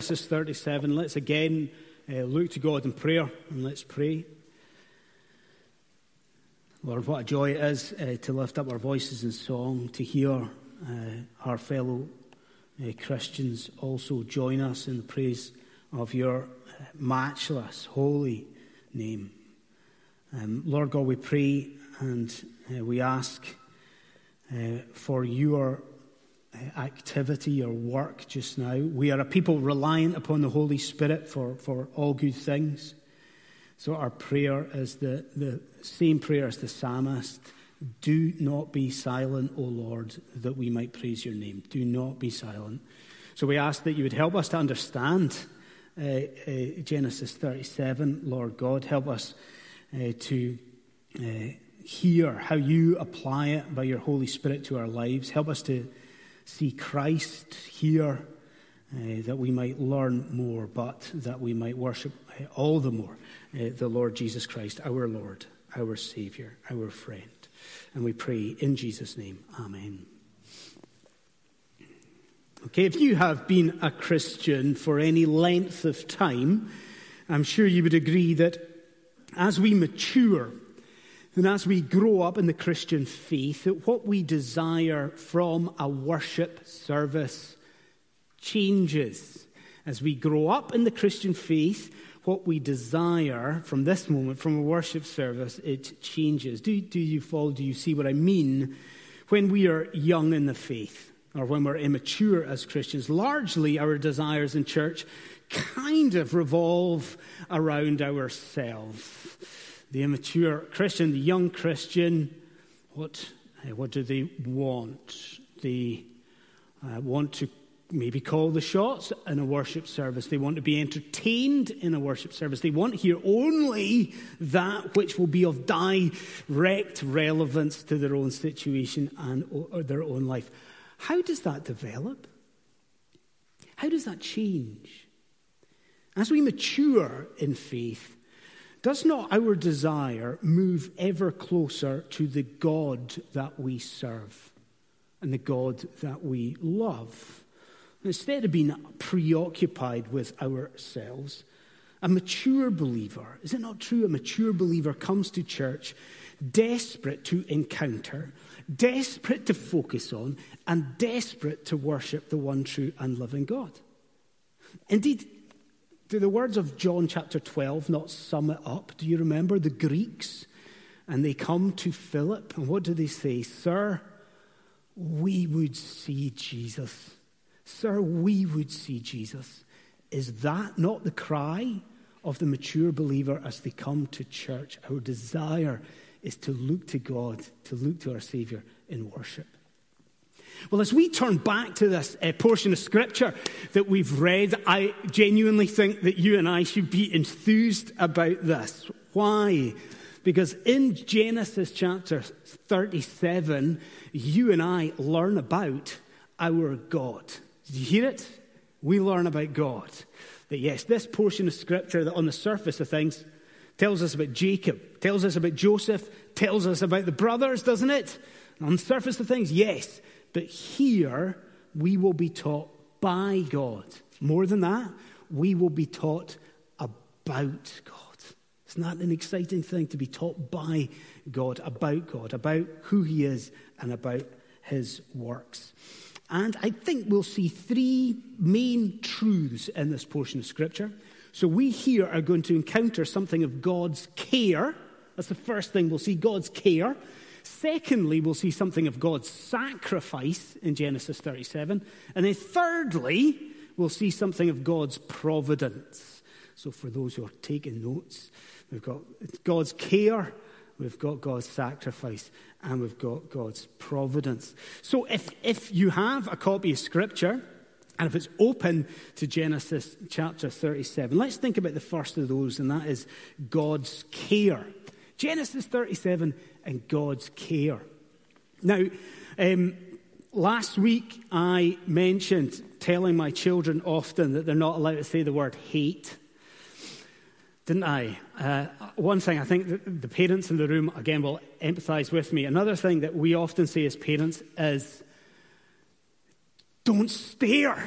Genesis 37. Let's again uh, look to God in prayer and let's pray. Lord, what a joy it is uh, to lift up our voices in song, to hear uh, our fellow uh, Christians also join us in the praise of your uh, matchless, holy name. Um, Lord God, we pray and uh, we ask for your activity or work just now. We are a people reliant upon the Holy Spirit for, for all good things. So our prayer is the, the same prayer as the psalmist. Do not be silent, O Lord, that we might praise your name. Do not be silent. So we ask that you would help us to understand uh, uh, Genesis 37, Lord God. Help us uh, to uh, hear how you apply it by your Holy Spirit to our lives. Help us to see Christ here, uh, that we might learn more, but that we might worship uh, all the more uh, the Lord Jesus Christ, our Lord, our Savior, our friend. And we pray in Jesus' name, Amen. Okay, if you have been a Christian for any length of time, I'm sure you would agree that as we mature, and as we grow up in the Christian faith, that what we desire from a worship service changes. As we grow up in the Christian faith, what we desire from this moment, from a worship service, it changes. Do, do you follow? Do you see what I mean? When we are young in the faith, or when we're immature as Christians, largely our desires in church kind of revolve around ourselves the immature Christian, the young Christian, what, uh, what do they want? They uh, want to maybe call the shots in a worship service. They want to be entertained in a worship service. They want to hear only that which will be of direct relevance to their own situation and their own life. How does that develop? How does that change? As we mature in faith, does not our desire move ever closer to the God that we serve and the God that we love? Instead of being preoccupied with ourselves, a mature believer, is it not true? A mature believer comes to church desperate to encounter, desperate to focus on, and desperate to worship the one true and living God. Indeed, do the words of John chapter 12 not sum it up? Do you remember the Greeks? And they come to Philip, and what do they say? Sir, we would see Jesus. Sir, we would see Jesus. Is that not the cry of the mature believer as they come to church? Our desire is to look to God, to look to our Savior in worship. Well, as we turn back to this uh, portion of scripture that we've read, I genuinely think that you and I should be enthused about this. Why? Because in Genesis chapter 37, you and I learn about our God. Did you hear it? We learn about God. That yes, this portion of scripture that on the surface of things tells us about Jacob, tells us about Joseph, tells us about the brothers, doesn't it? On the surface of things, yes. But here, we will be taught by God. More than that, we will be taught about God. Isn't that an exciting thing to be taught by God, about God, about who He is, and about His works? And I think we'll see three main truths in this portion of Scripture. So we here are going to encounter something of God's care. That's the first thing we'll see God's care. Secondly, we'll see something of God's sacrifice in Genesis 37. And then thirdly, we'll see something of God's providence. So, for those who are taking notes, we've got God's care, we've got God's sacrifice, and we've got God's providence. So, if, if you have a copy of Scripture, and if it's open to Genesis chapter 37, let's think about the first of those, and that is God's care. Genesis 37 and God's care. Now, um, last week I mentioned telling my children often that they're not allowed to say the word hate. Didn't I? Uh, one thing I think the parents in the room, again, will empathize with me. Another thing that we often say as parents is don't stare.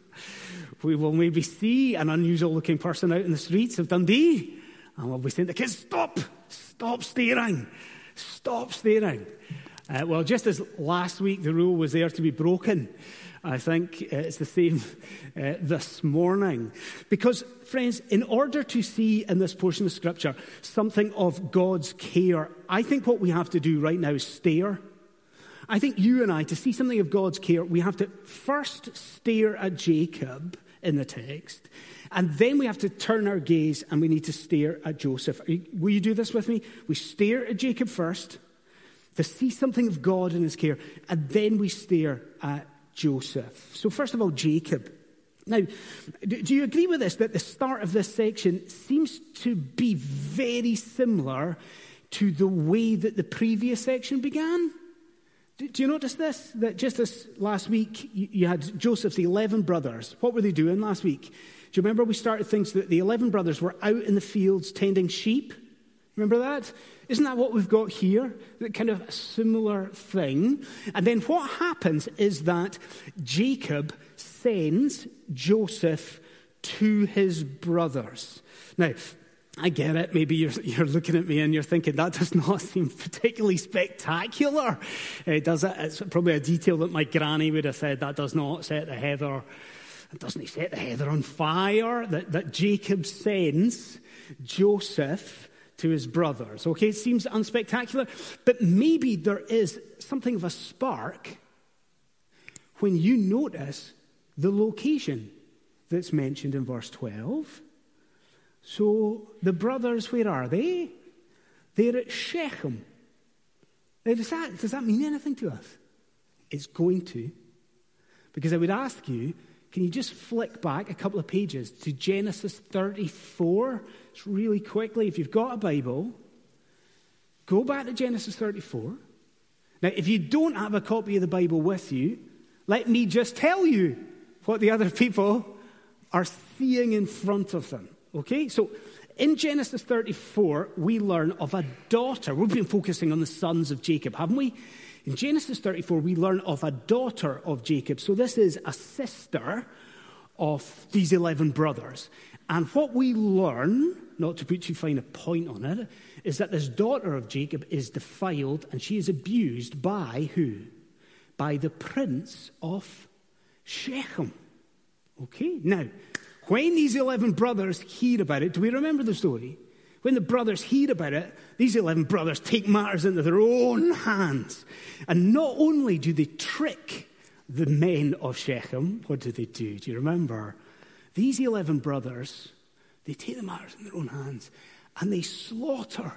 we will maybe see an unusual looking person out in the streets of Dundee, and we'll be saying to the kids, Stop! Stop staring! Stop staring! Uh, well, just as last week the rule was there to be broken, I think it's the same uh, this morning. Because, friends, in order to see in this portion of Scripture something of God's care, I think what we have to do right now is stare. I think you and I, to see something of God's care, we have to first stare at Jacob in the text, and then we have to turn our gaze and we need to stare at Joseph. will you do this with me? We stare at Jacob first to see something of God in his care, and then we stare at Joseph. So, first of all, Jacob. Now, do you agree with this that the start of this section seems to be very similar to the way that the previous section began? Do you notice this? That just this last week, you had Joseph's 11 brothers. What were they doing last week? Do you remember we started things that the 11 brothers were out in the fields tending sheep? Remember that? Isn't that what we've got here? Kind of similar thing. And then what happens is that Jacob sends Joseph to his brothers. Now, I get it. Maybe you're, you're looking at me and you're thinking, that does not seem particularly spectacular. Does it? It's probably a detail that my granny would have said, that does not set the heather, doesn't he set the heather on fire? That, that Jacob sends Joseph to his brothers. Okay, it seems unspectacular, but maybe there is something of a spark when you notice the location that's mentioned in verse 12. So the brothers, where are they? They're at Shechem. Now, does, that, does that mean anything to us? It's going to. Because I would ask you, can you just flick back a couple of pages to Genesis 34? It's really quickly. If you've got a Bible, go back to Genesis 34. Now, if you don't have a copy of the Bible with you, let me just tell you what the other people are seeing in front of them. Okay? So, in Genesis 34, we learn of a daughter. We've been focusing on the sons of Jacob, haven't we? In Genesis 34, we learn of a daughter of Jacob. So this is a sister of these 11 brothers. And what we learn, not to put too fine a point on it, is that this daughter of Jacob is defiled and she is abused by who? By the prince of Shechem. Okay, now, when these 11 brothers hear about it, do we remember the story? When the brothers hear about it, these 11 brothers take matters into their own hands. And not only do they trick the men of Shechem, what do they do? Do you remember? These 11 brothers, they take the matters in their own hands and they slaughter.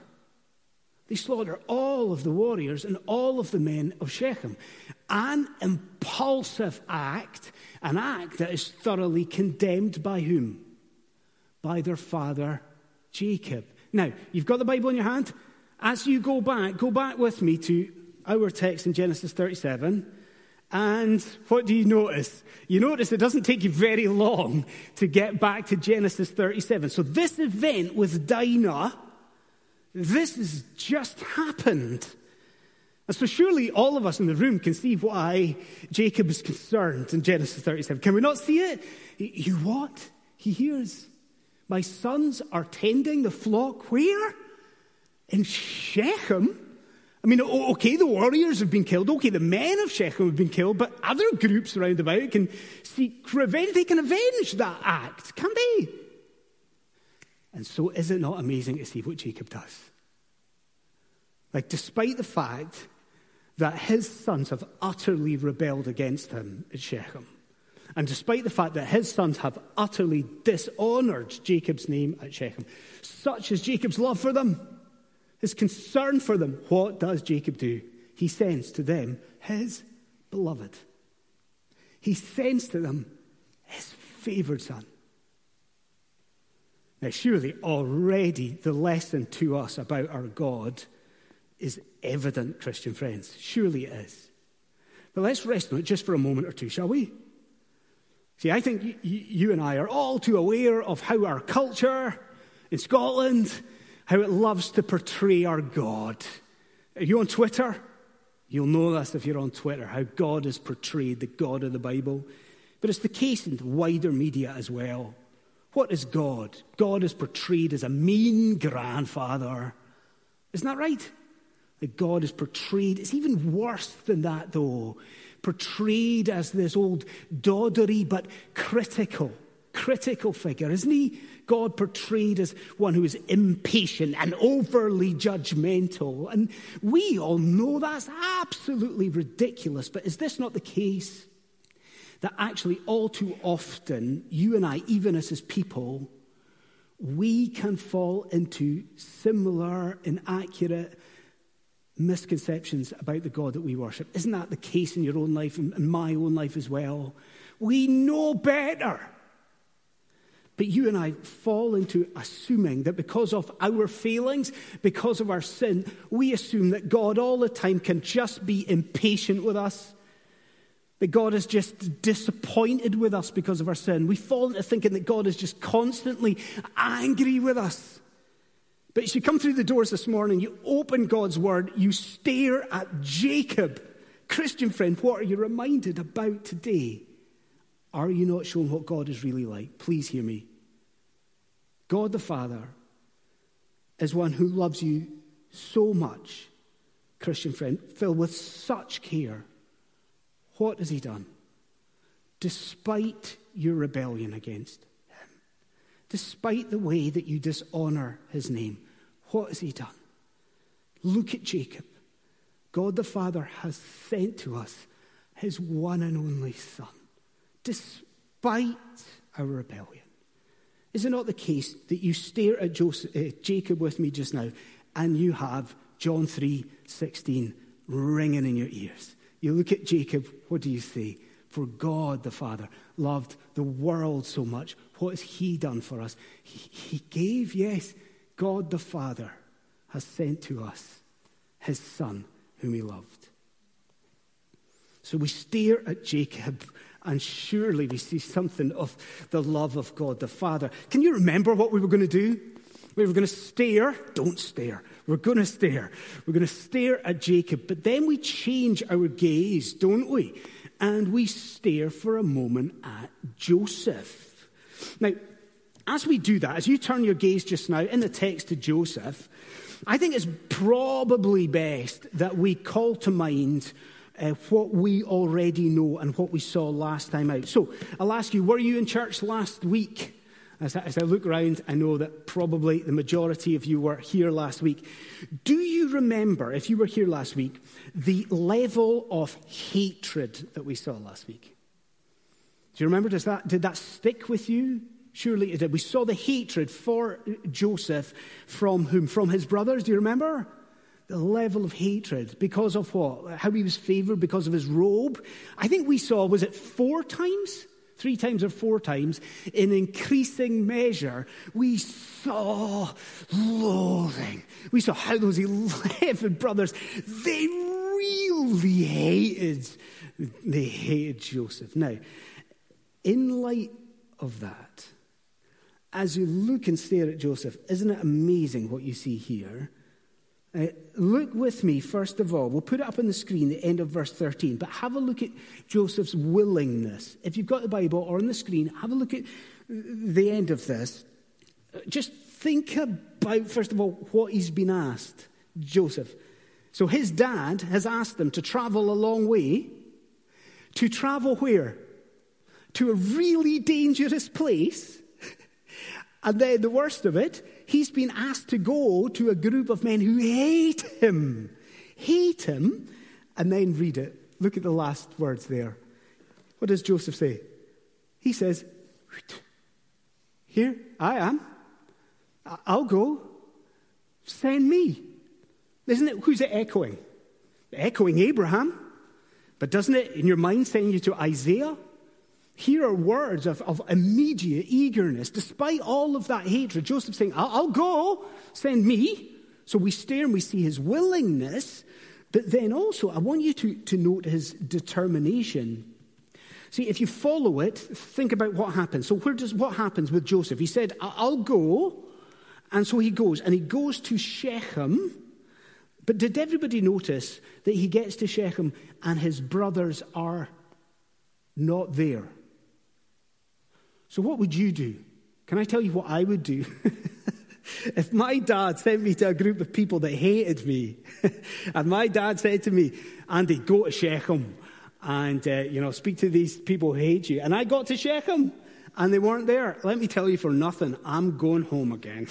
They slaughter all of the warriors and all of the men of Shechem. An impulsive act, an act that is thoroughly condemned by whom? By their father Jacob. Now, you've got the Bible in your hand. As you go back, go back with me to our text in Genesis 37. And what do you notice? You notice it doesn't take you very long to get back to Genesis 37. So, this event with Dinah, this has just happened. And so, surely all of us in the room can see why Jacob is concerned in Genesis 37. Can we not see it? You what? He hears my sons are tending the flock where? In Shechem. I mean, okay, the warriors have been killed. Okay, the men of Shechem have been killed, but other groups around about can seek revenge. They can avenge that act, can they? And so, is it not amazing to see what Jacob does? Like, despite the fact that his sons have utterly rebelled against him at Shechem, and despite the fact that his sons have utterly dishonored Jacob's name at Shechem, such is Jacob's love for them, his concern for them, what does Jacob do? He sends to them his beloved. He sends to them his favored son. Now, surely already the lesson to us about our God is evident, Christian friends. Surely it is. But let's rest on it just for a moment or two, shall we? See, I think you and I are all too aware of how our culture in Scotland, how it loves to portray our God. Are you on Twitter? You'll know this if you're on Twitter, how God is portrayed, the God of the Bible. But it's the case in the wider media as well. What is God? God is portrayed as a mean grandfather. Isn't that right? That God is portrayed, it's even worse than that though. Portrayed as this old doddery but critical, critical figure, isn't he? God portrayed as one who is impatient and overly judgmental. And we all know that's absolutely ridiculous, but is this not the case? That actually, all too often, you and I, even us as people, we can fall into similar, inaccurate misconceptions about the God that we worship. Isn't that the case in your own life and my own life as well? We know better. But you and I fall into assuming that because of our failings, because of our sin, we assume that God all the time can just be impatient with us, that God is just disappointed with us because of our sin. We fall into thinking that God is just constantly angry with us. But as you come through the doors this morning, you open God's word, you stare at Jacob. Christian friend, what are you reminded about today? Are you not shown what God is really like? Please hear me. God the Father is one who loves you so much, Christian friend, filled with such care. What has He done? Despite your rebellion against Him, despite the way that you dishonor His name, what has He done? Look at Jacob. God the Father has sent to us His one and only Son despite our rebellion. Is it not the case that you stare at Joseph, uh, Jacob with me just now and you have John 3 16 ringing in your ears? You look at Jacob, what do you see? For God the Father loved the world so much. What has He done for us? He, gave, yes, God the Father has sent to us His Son whom He loved. So we stare at Jacob and surely we see something of the love of God the Father. Can you remember what we were going to do? We were going to stare. Don't stare. We're going to stare. We're going to stare at Jacob. But then we change our gaze, don't we? And we stare for a moment at Joseph. Now, as we do that, as you turn your gaze just now in the text to Joseph, I think it's probably best that we call to mind uh, what we already know and what we saw last time out. So I'll ask you, were you in church last week? As I, as I, look around, I know that probably the majority of you were here last week. Do you remember, if you were here last week, the level of hatred that we saw last week? Do you remember? Does that, did that stick with you? Surely it did. We saw the hatred for Joseph from whom? From his brothers. Do you remember? the level of hatred because of what? How he was favored because of his robe. I think we saw, was it four times? Three times or four times, in increasing measure, we saw loathing. We saw how those 11 brothers, they really hated, they hated Joseph. Now, in light of that, as you look and stare at Joseph, isn't it amazing what you see here? Uh, look with me, first of all. We'll put it up on the screen, the end of verse 13. But have a look at Joseph's willingness. If you've got the Bible or on the screen, have a look at the end of this. Uh, just think about, first of all, what he's been asked, Joseph. So his dad has asked them to travel a long way. To travel where? To a really dangerous place. and then the worst of it, he's been asked to go to a group of men who hate him. Hate him. And then read it. Look at the last words there. What does Joseph say? He says, Here I am. I'll go. Send me. Isn't it? Who's it echoing? Echoing Abraham. But doesn't it, in your mind, send you to Isaiah? Here are words of, of immediate eagerness. Despite all of that hatred, Joseph saying, I'll, I'll go, send me. So we stare and we see his willingness, but then also I want you to, to note his determination. See, if you follow it, think about what happens. So where does what happens with Joseph? He said, I'll go, and so he goes, and he goes to Shechem. But did everybody notice that he gets to Shechem and his brothers are not there? So, what would you do? Can I tell you what I would do? if my dad sent me to a group of people that hated me, and my dad said to me, Andy, go to Shechem and, uh, you know, speak to these people who hate you. And I got to Shechem and they weren't there. Let me tell you for nothing, I'm going home again.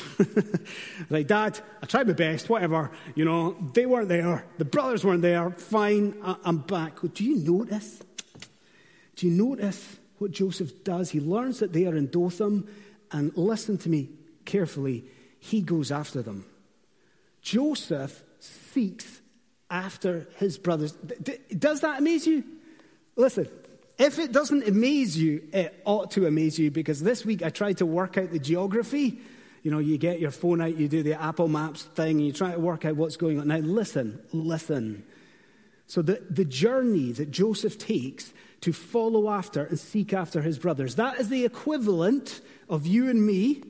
like, Dad, I tried my best, whatever. You know, they weren't there. The brothers weren't there. Fine, I'm back. Do you notice? Do you notice what Joseph does? He learns that they are in Dothan, and listen to me carefully, he goes after them. Joseph seeks after his brothers. Does that amaze you? Listen, if it doesn't amaze you, it ought to amaze you because this week I tried to work out the geography. You know, you get your phone out, you do the Apple Maps thing, and you try to work out what's going on. Now, listen, listen. So, the, the journey that Joseph takes to follow after and seek after his brothers, that is the equivalent of you and me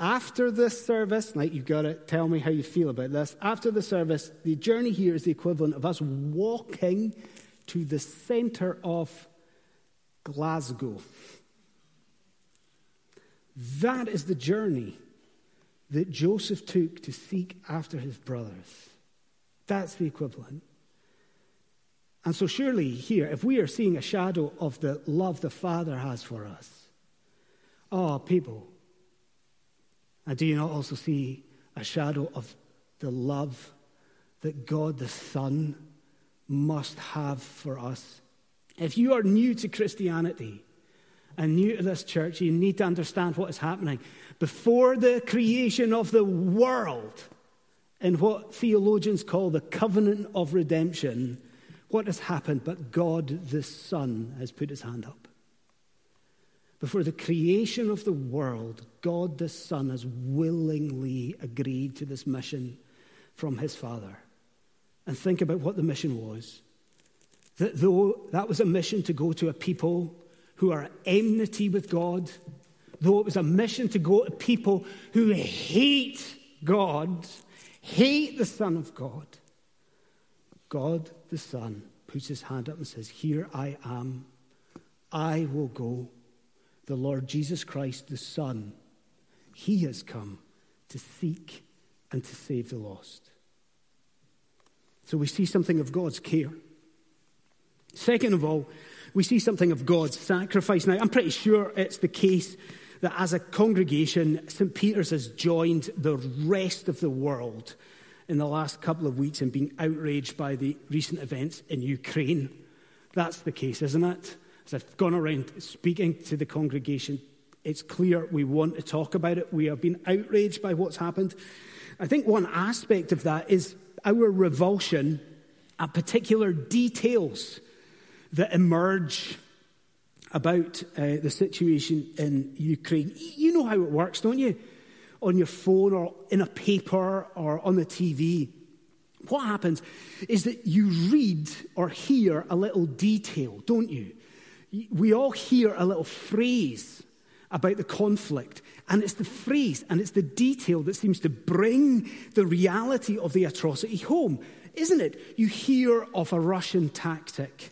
after this service. Like, you've got to tell me how you feel about this. After the service, the journey here is the equivalent of us walking to the center of Glasgow. That is the journey that Joseph took to seek after his brothers. That's the equivalent. And so, surely, here, if we are seeing a shadow of the love the Father has for us, oh, people, and do you not also see a shadow of the love that God the Son must have for us. If you are new to Christianity and new to this church, you need to understand what is happening. Before the creation of the world, in what theologians call the covenant of redemption, what has happened? But God the Son has put his hand up. Before the creation of the world, God the Son has willingly agreed to this mission from his Father and think about what the mission was. That though that was a mission to go to a people who are enmity with God, though it was a mission to go to people who hate God, hate the Son of God, God the Son puts his hand up and says, Here I am. I will go. The Lord Jesus Christ, the Son, he has come to seek and to save the lost. So we see something of God's care. Second of all, we see something of God's sacrifice. Now, I'm pretty sure it's the case that as a congregation, St. Peter's has joined the rest of the world in the last couple of weeks in being outraged by the recent events in Ukraine. That's the case, isn't it? As I've gone around speaking to the congregation, it's clear we want to talk about it. We have been outraged by what's happened. I think one aspect of that is our revulsion at particular details that emerge about uh, the situation in Ukraine. You know how it works, don't you? On your phone or in a paper or on the TV. What happens is that you read or hear a little detail, don't you? We all hear a little phrase about the conflict, and it's the phrase and it's the detail that seems to bring the reality of the atrocity home, isn't it? You hear of a Russian tactic,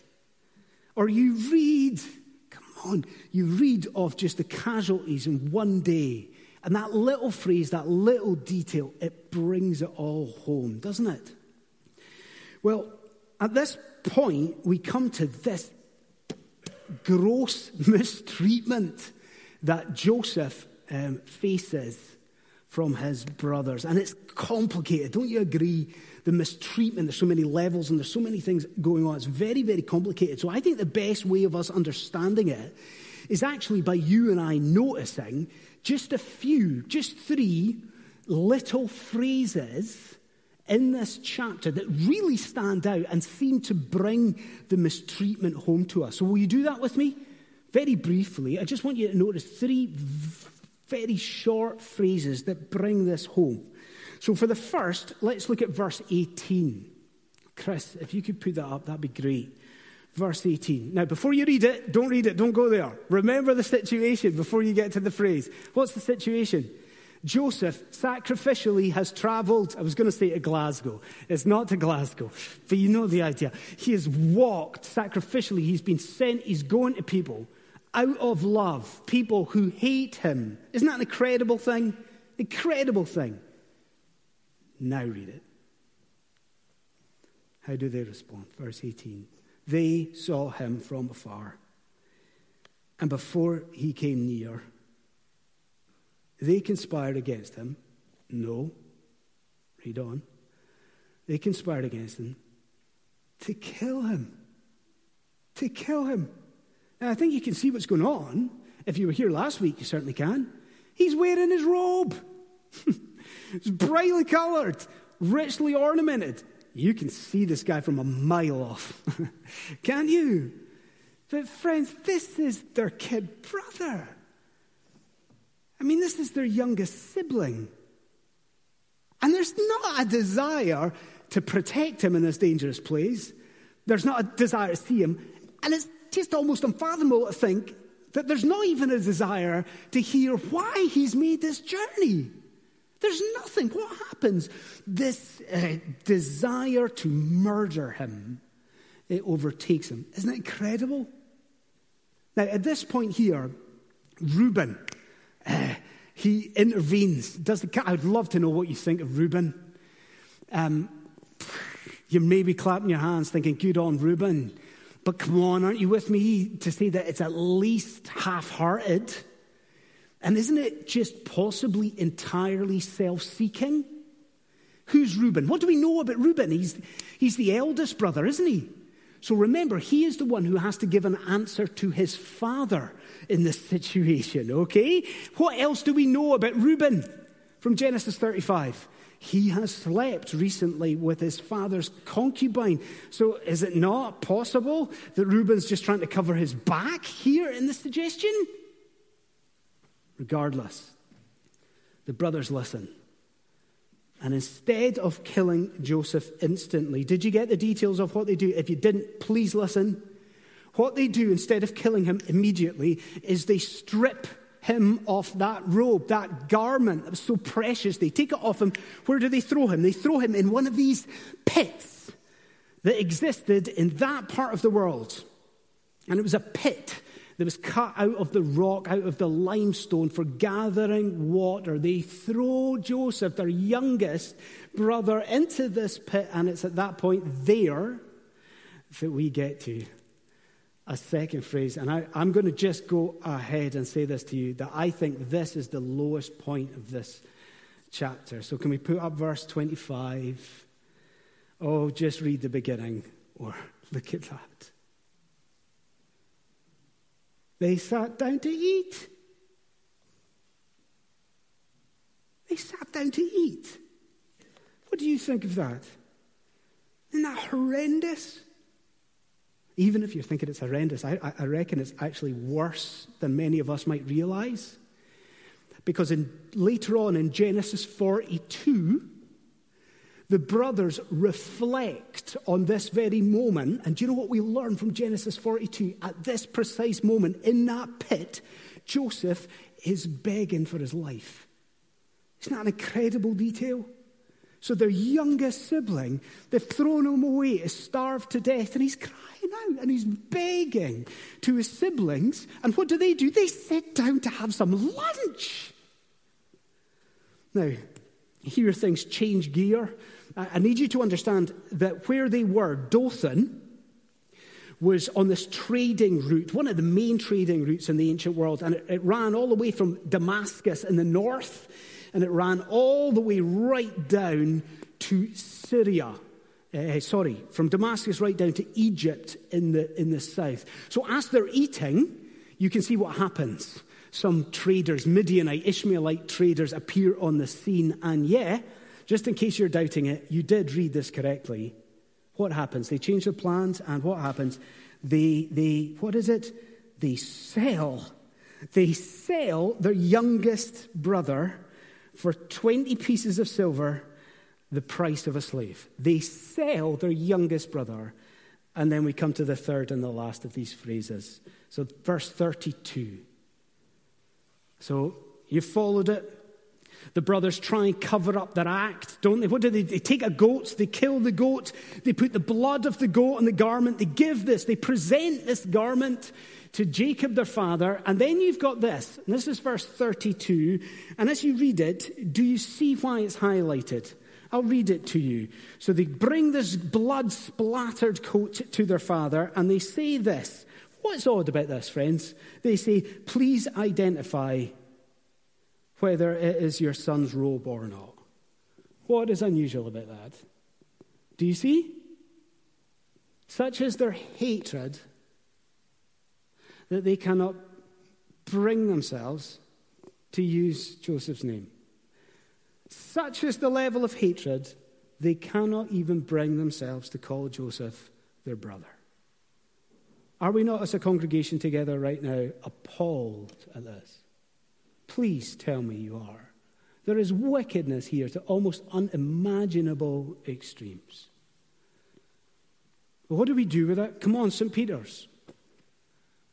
or you read, come on, you read of just the casualties in one day. And that little phrase, that little detail, it brings it all home, doesn't it? Well, at this point, we come to this gross mistreatment that Joseph um, faces from his brothers. And it's complicated. Don't you agree? The mistreatment, there's so many levels and there's so many things going on. It's very, very complicated. So I think the best way of us understanding it is actually by you and I noticing just a few, just three little phrases in this chapter that really stand out and seem to bring the mistreatment home to us. So, will you do that with me? Very briefly, I just want you to notice three very short phrases that bring this home. So, for the first, let's look at verse 18. Chris, if you could put that up, that'd be great. Verse 18. Now, before you read it, don't read it, don't go there. Remember the situation before you get to the phrase. What's the situation? Joseph sacrificially has traveled, I was going to say to Glasgow. It's not to Glasgow, but you know the idea. He has walked sacrificially, he's been sent, he's going to people out of love people who hate him. Isn't that an incredible thing? Incredible thing. Now read it. How do they respond? Verse 18. They saw him from afar. And before he came near, they conspired against him. No. Read on. They conspired against him to kill him. To kill him. Now, I think you can see what's going on. If you were here last week, you certainly can. He's wearing his robe. it's brightly colored, richly ornamented. You can see this guy from a mile off. Can't you? But, friends, this is their kid brother. I mean, this is their youngest sibling. And there's not a desire to protect him in this dangerous place. There's not a desire to see him. And it's just almost unfathomable to think that there's not even a desire to hear why he's made this journey. There's nothing. What happens? This uh, desire to murder him, it overtakes him. Isn't it incredible? Now, at this point here, Reuben, uh, he intervenes. Does the, I'd love to know what you think of Reuben. Um, you may be clapping your hands thinking, good on Reuben. But come on, aren't you with me to say that it's at least half hearted? And isn't it just possibly entirely self seeking? Who's Reuben? What do we know about Reuben? He's, he's the eldest brother, isn't he? So remember, he is the one who has to give an answer to his father in this situation, okay? What else do we know about Reuben from Genesis 35? He has slept recently with his father's concubine. So is it not possible that Reuben's just trying to cover his back here in the suggestion? Regardless, the brothers listen. And instead of killing Joseph instantly, did you get the details of what they do? If you didn't, please listen. What they do instead of killing him immediately is they strip him off that robe, that garment that was so precious. They take it off him. Where do they throw him? They throw him in one of these pits that existed in that part of the world. And it was a pit that was cut out of the rock, out of the limestone for gathering water. They throw Joseph, their youngest brother, into this pit, and it's at that point there that we get to a second phrase. And I, am going to just go ahead and say this to you that I think this is the lowest point of this chapter. So, can we put up verse 25? Oh, just read the beginning, or look at that. They sat down to eat. They sat down to eat. What do you think of that? Isn't that horrendous? Even if you're thinking it's horrendous, I, I reckon it's actually worse than many of us might realize. Because in, later on in Genesis 42, the brothers reflect on this very moment. And do you know what we learn from Genesis 42? At this precise moment, in that pit, Joseph is begging for his life. Isn't that an incredible detail? So their youngest sibling, they've thrown him away to starved to death, and he's crying out and he's begging to his siblings. And what do they do? They sit down to have some lunch. Now, here things change gear. I need you to understand that where they were, Dothan, was on this trading route, one of the main trading routes in the ancient world, and it, it, ran all the way from Damascus in the north, and it ran all the way right down to Syria. Uh, sorry, from Damascus right down to Egypt in the, in the south. So as they're eating, you can see what happens. Some traders, Midianite, Ishmaelite traders, appear on the scene, and yeah, just in case you're doubting it, you did read this correctly. What happens? They change their plans, and what happens? They, they, what is it? They sell. They sell their youngest brother for 20 pieces of silver, the price of a slave. They sell their youngest brother. And then we come to the third and the last of these phrases. So, verse 32. So, you followed it. The brothers try and cover up their act, don't they? What do they? They take a goat, they kill the goat, they put the blood of the goat on the garment, they give this, they present this garment to Jacob their father, and then you've got this. And this is verse 32. And as you read it, do you see why it's highlighted? I'll read it to you. So they bring this blood splattered coat to their father, and they say this. What's odd about this, friends? They say, Please identify whether it is your son's robe or not. What is unusual about that? Do you see? Such is their hatred that they cannot bring themselves to use Joseph's name. Such is the level of hatred, they cannot even bring themselves to call Joseph their brother. Are we not, as a congregation together right now, appalled at this? Please tell me you are. There is wickedness here to almost unimaginable extremes. But what do we do with it? Come on, St. Peter's.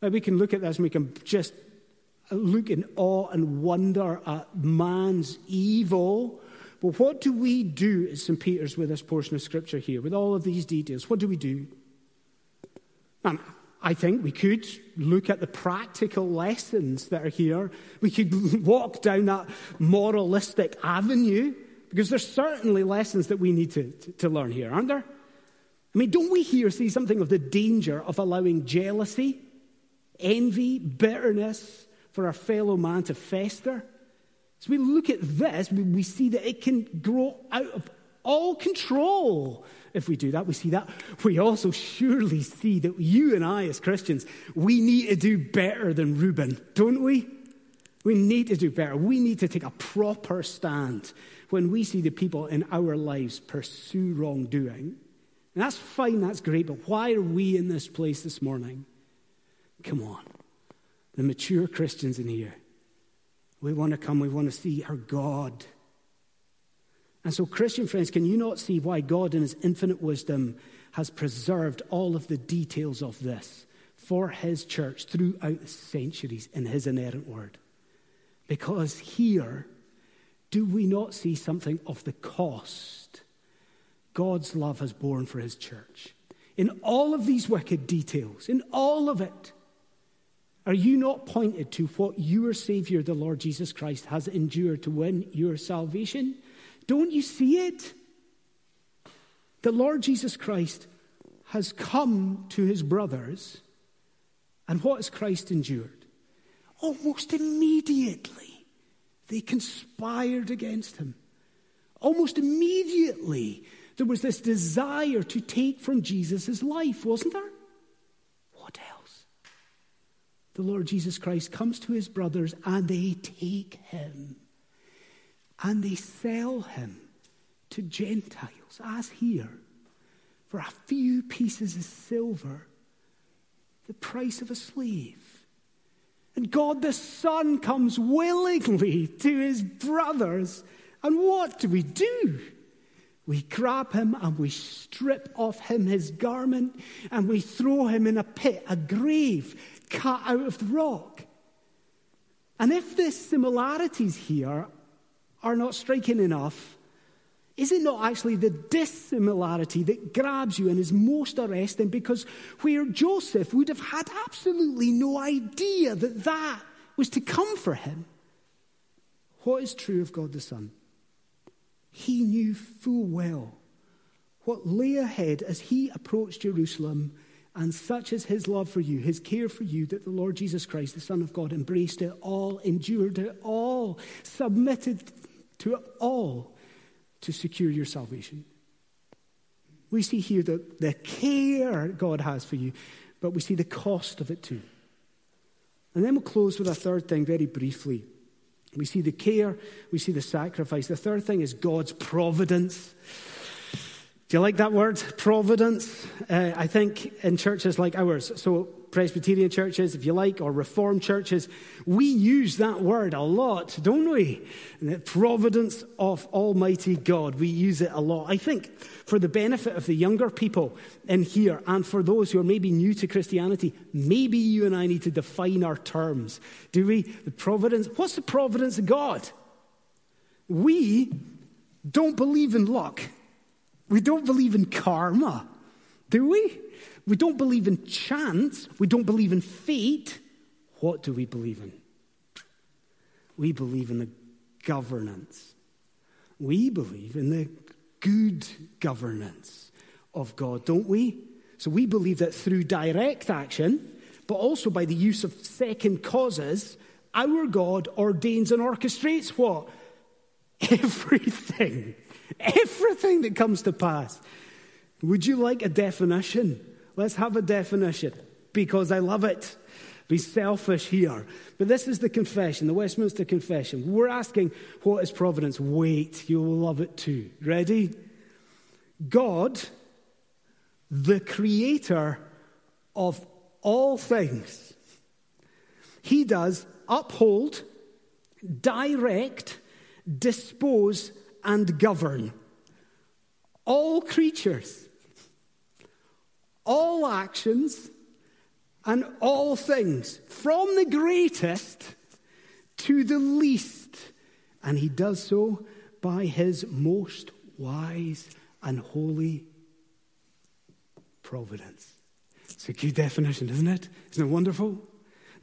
Now, We can look at this and we can just look in awe and wonder at man's evil. But what do we do at St. Peter's with this portion of Scripture here, with all of these details? What do we do? I think we could look at the practical lessons that are here. We could walk down that moralistic avenue, because there's certainly lessons that we need to, to, learn here, aren't there? I mean, don't we here see something of the danger of allowing jealousy, envy, bitterness, for our fellow man to fester. As we look at this, we see that it can grow out of all control if we do that. We see that. We also surely see that you and I, as Christians, we need to do better than Reuben, don't we? We need to do better. We need to take a proper stand when we see the people in our lives pursue wrongdoing. And that's fine, that's great, but why are we in this place this morning? Come on the mature Christians in here. We want to come, we want to see our God. And so, Christian friends, can you not see why God, in His infinite wisdom, has preserved all of the details of this for His church throughout the centuries in His inerrant word? Because here, do we not see something of the cost God's love has borne for His church? In all of these wicked details, in all of it, are you not pointed to what your Savior, the Lord Jesus Christ, has endured to win your salvation? Don't you see it? The Lord Jesus Christ has come to his brothers, and what has Christ endured? Almost immediately, they conspired against him. Almost immediately, there was this desire to take from Jesus his life, wasn't there? What else? The Lord Jesus Christ comes to his brothers and they take him and they sell him to Gentiles, as here, for a few pieces of silver, the price of a slave. And God the Son comes willingly to his brothers. And what do we do? We grab him and we strip off him his garment and we throw him in a pit, a grave, cut out of the rock. And if the similarities here are not striking enough, is it not actually the dissimilarity that grabs you and is most arresting? Because where Joseph would have had absolutely no idea that that was to come for him, what is true of God the Son? He knew full well what lay ahead as he approached Jerusalem and such is his love for you, his care for you, that the Lord Jesus Christ, the Son of God, embraced it all, endured it all, submitted to all to secure your salvation. We see here the, the care God has for you, but we see the cost of it too. And then we'll close with a third thing very briefly. We see the care, we see the sacrifice. The third thing is God's providence. Do you like that word, providence? Uh, I think in churches like ours, so Presbyterian churches, if you like, or Reformed churches, we use that word a lot, don't we? The providence of Almighty God. We use it a lot. I think for the benefit of the younger people in here and for those who are maybe new to Christianity, maybe you and I need to define our terms. Do we? The providence. What's the providence of God? We don't believe in luck. We don't believe in karma, do we? We don't believe in chance. We don't believe in fate. What do we believe in? We believe in the governance. We believe in the good governance of God, don't we? So we believe that through direct action, but also by the use of second causes, our God ordains and orchestrates what? Everything. Everything that comes to pass. Would you like a definition? Let's have a definition because I love it. Be selfish here. But this is the confession, the Westminster Confession. We're asking, what is providence? Wait, you will love it too. Ready? God, the creator of all things, he does uphold, direct, dispose, and govern all creatures, all actions, and all things, from the greatest to the least. And he does so by his most wise and holy providence. It's a good definition, isn't it? Isn't it wonderful?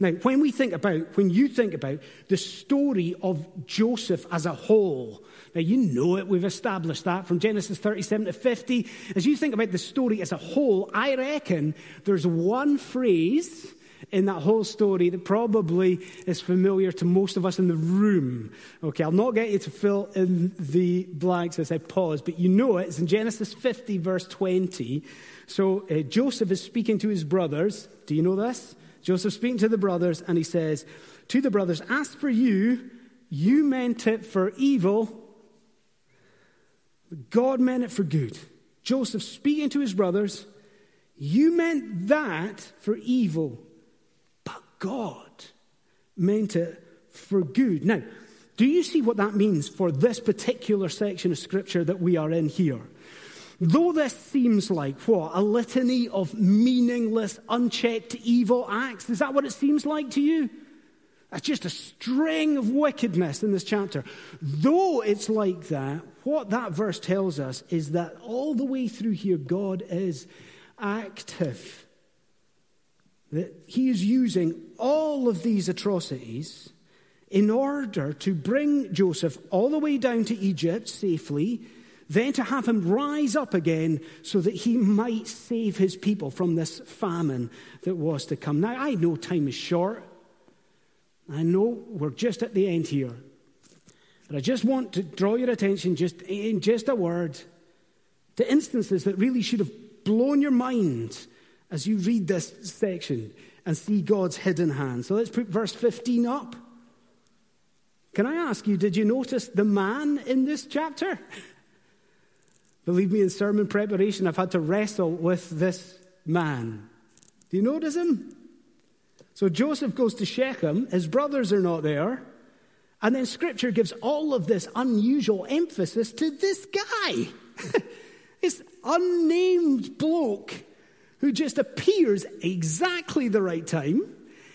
Now, when we think about, when you think about the story of Joseph as a whole, now you know it, we've established that from Genesis 37 to 50. As you think about the story as a whole, I reckon there's one phrase in that whole story that probably is familiar to most of us in the room. Okay, I'll not get you to fill in the blanks as I pause, but you know it. It's in Genesis 50, verse 20. So uh, Joseph is speaking to his brothers. Do you know this? Joseph speaking to the brothers, and he says to the brothers, As for you, you meant it for evil, God meant it for good. Joseph speaking to his brothers, You meant that for evil, but God meant it for good. Now, do you see what that means for this particular section of scripture that we are in here? Though this seems like what? A litany of meaningless, unchecked evil acts. Is that what it seems like to you? It's just a string of wickedness in this chapter. Though it's like that, what that verse tells us is that all the way through here, God is active. That He is using all of these atrocities in order to bring Joseph all the way down to Egypt safely then to have him rise up again so that he might save his people from this famine that was to come. Now, I know time is short. I know we're just at the end here. But I just want to draw your attention just in just a word to instances that really should have blown your mind as you read this section and see God's hidden hand. So let's put verse 15 up. Can I ask you, did you notice the man in this chapter? Believe me, in sermon preparation, I've had to wrestle with this man. Do you notice him? So Joseph goes to Shechem, his brothers are not there, and then scripture gives all of this unusual emphasis to this guy. this unnamed bloke who just appears exactly the right time.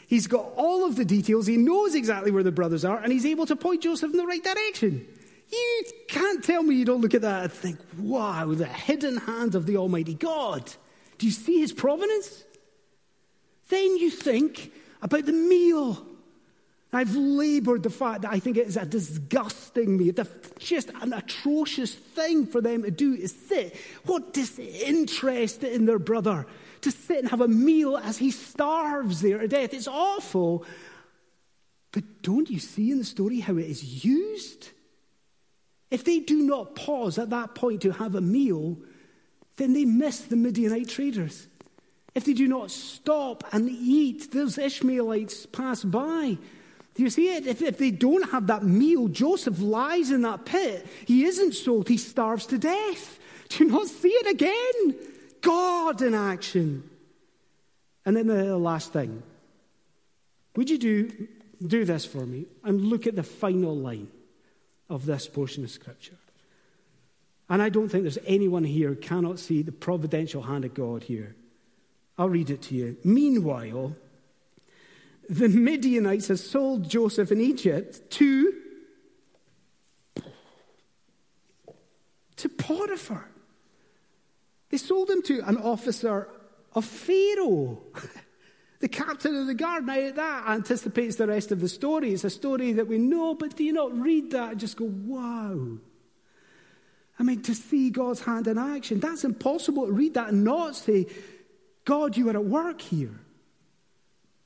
He's got all of the details, he knows exactly where the brothers are, and he's able to point Joseph in the right direction. You can't tell me you don't look at that and think, wow, the hidden hand of the Almighty God. Do you see his providence? Then you think about the meal. I've labored the fact that I think it is a disgusting meal, just an atrocious thing for them to do is sit. What disinterest in their brother to sit and have a meal as he starves there to death. It's awful. But don't you see in the story how it is used? If they do not pause at that point to have a meal, then they miss the Midianite traders. If they do not stop and eat, those Ishmaelites pass by. Do you see it? If, if they don't have that meal, Joseph lies in that pit. He isn't sold, he starves to death. Do you not see it again? God in action. And then the last thing. Would you do, do this for me and look at the final line? Of this portion of Scripture. And I don't think there's anyone here who cannot see the providential hand of God here. I'll read it to you. Meanwhile, the Midianites have sold Joseph in Egypt to Potiphar. They sold him to an officer of Pharaoh, the captain of the guard. Now, that anticipates the rest of the story. It's a story that we know, but do you not read that and just go, wow? I mean, to see God's hand in action, that's impossible to read that and not say, God, you are at work here.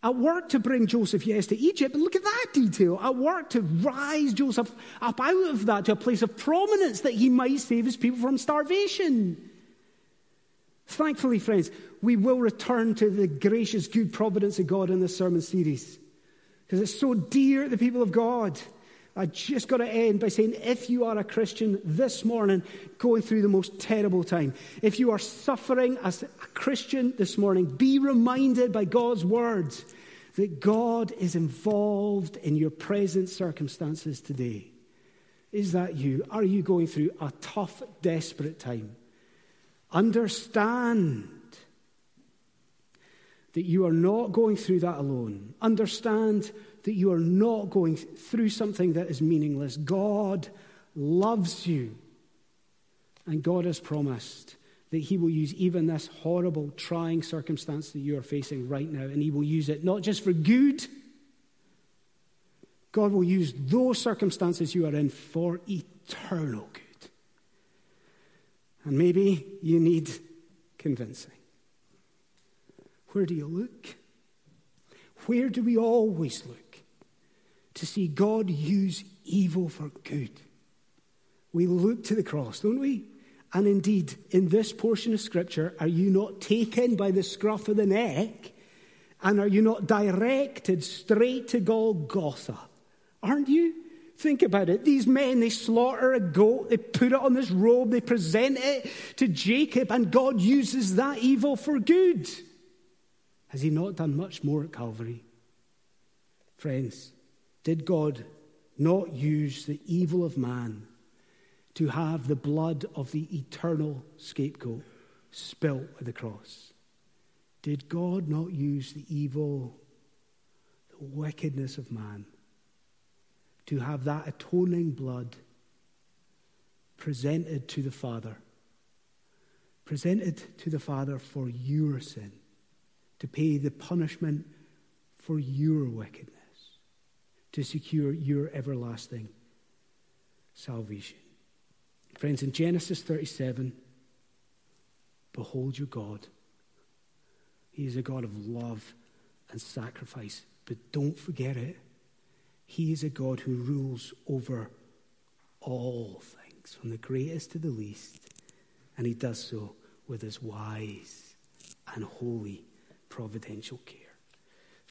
At work to bring Joseph, yes, to Egypt, but look at that detail. At work to rise Joseph up out of that to a place of prominence that he might save his people from starvation. Thankfully, friends, we will return to the gracious, good providence of God in this sermon series because it's so dear to the people of God. I just got to end by saying if you are a Christian this morning going through the most terrible time, if you are suffering as a Christian this morning, be reminded by God's words that God is involved in your present circumstances today. Is that you? Are you going through a tough, desperate time? Understand that you are not going through that alone. Understand that you are not going through something that is meaningless. God loves you. And God has promised that He will use even this horrible, trying circumstance that you are facing right now, and He will use it not just for good. God will use those circumstances you are in for eternal good. And maybe you need convincing. Where do you look? Where do we always look to see God use evil for good? We look to the cross, don't we? And indeed, in this portion of Scripture, are you not taken by the scruff of the neck? And are you not directed straight to Golgotha? Aren't you? Think about it. These men, they slaughter a goat, they put it on this robe, they present it to Jacob, and God uses that evil for good. Has He not done much more at Calvary? Friends, did God not use the evil of man to have the blood of the eternal scapegoat spilt at the cross? Did God not use the evil, the wickedness of man to have that atoning blood presented to the Father? Presented to the Father for your sin to pay the punishment for your wickedness, to secure your everlasting salvation. Friends, in Genesis 37, behold your God. He is a God of love and sacrifice. But don't forget it. He is a God who rules over all things, from the greatest to the least. And he does so with his wise and holy providential care.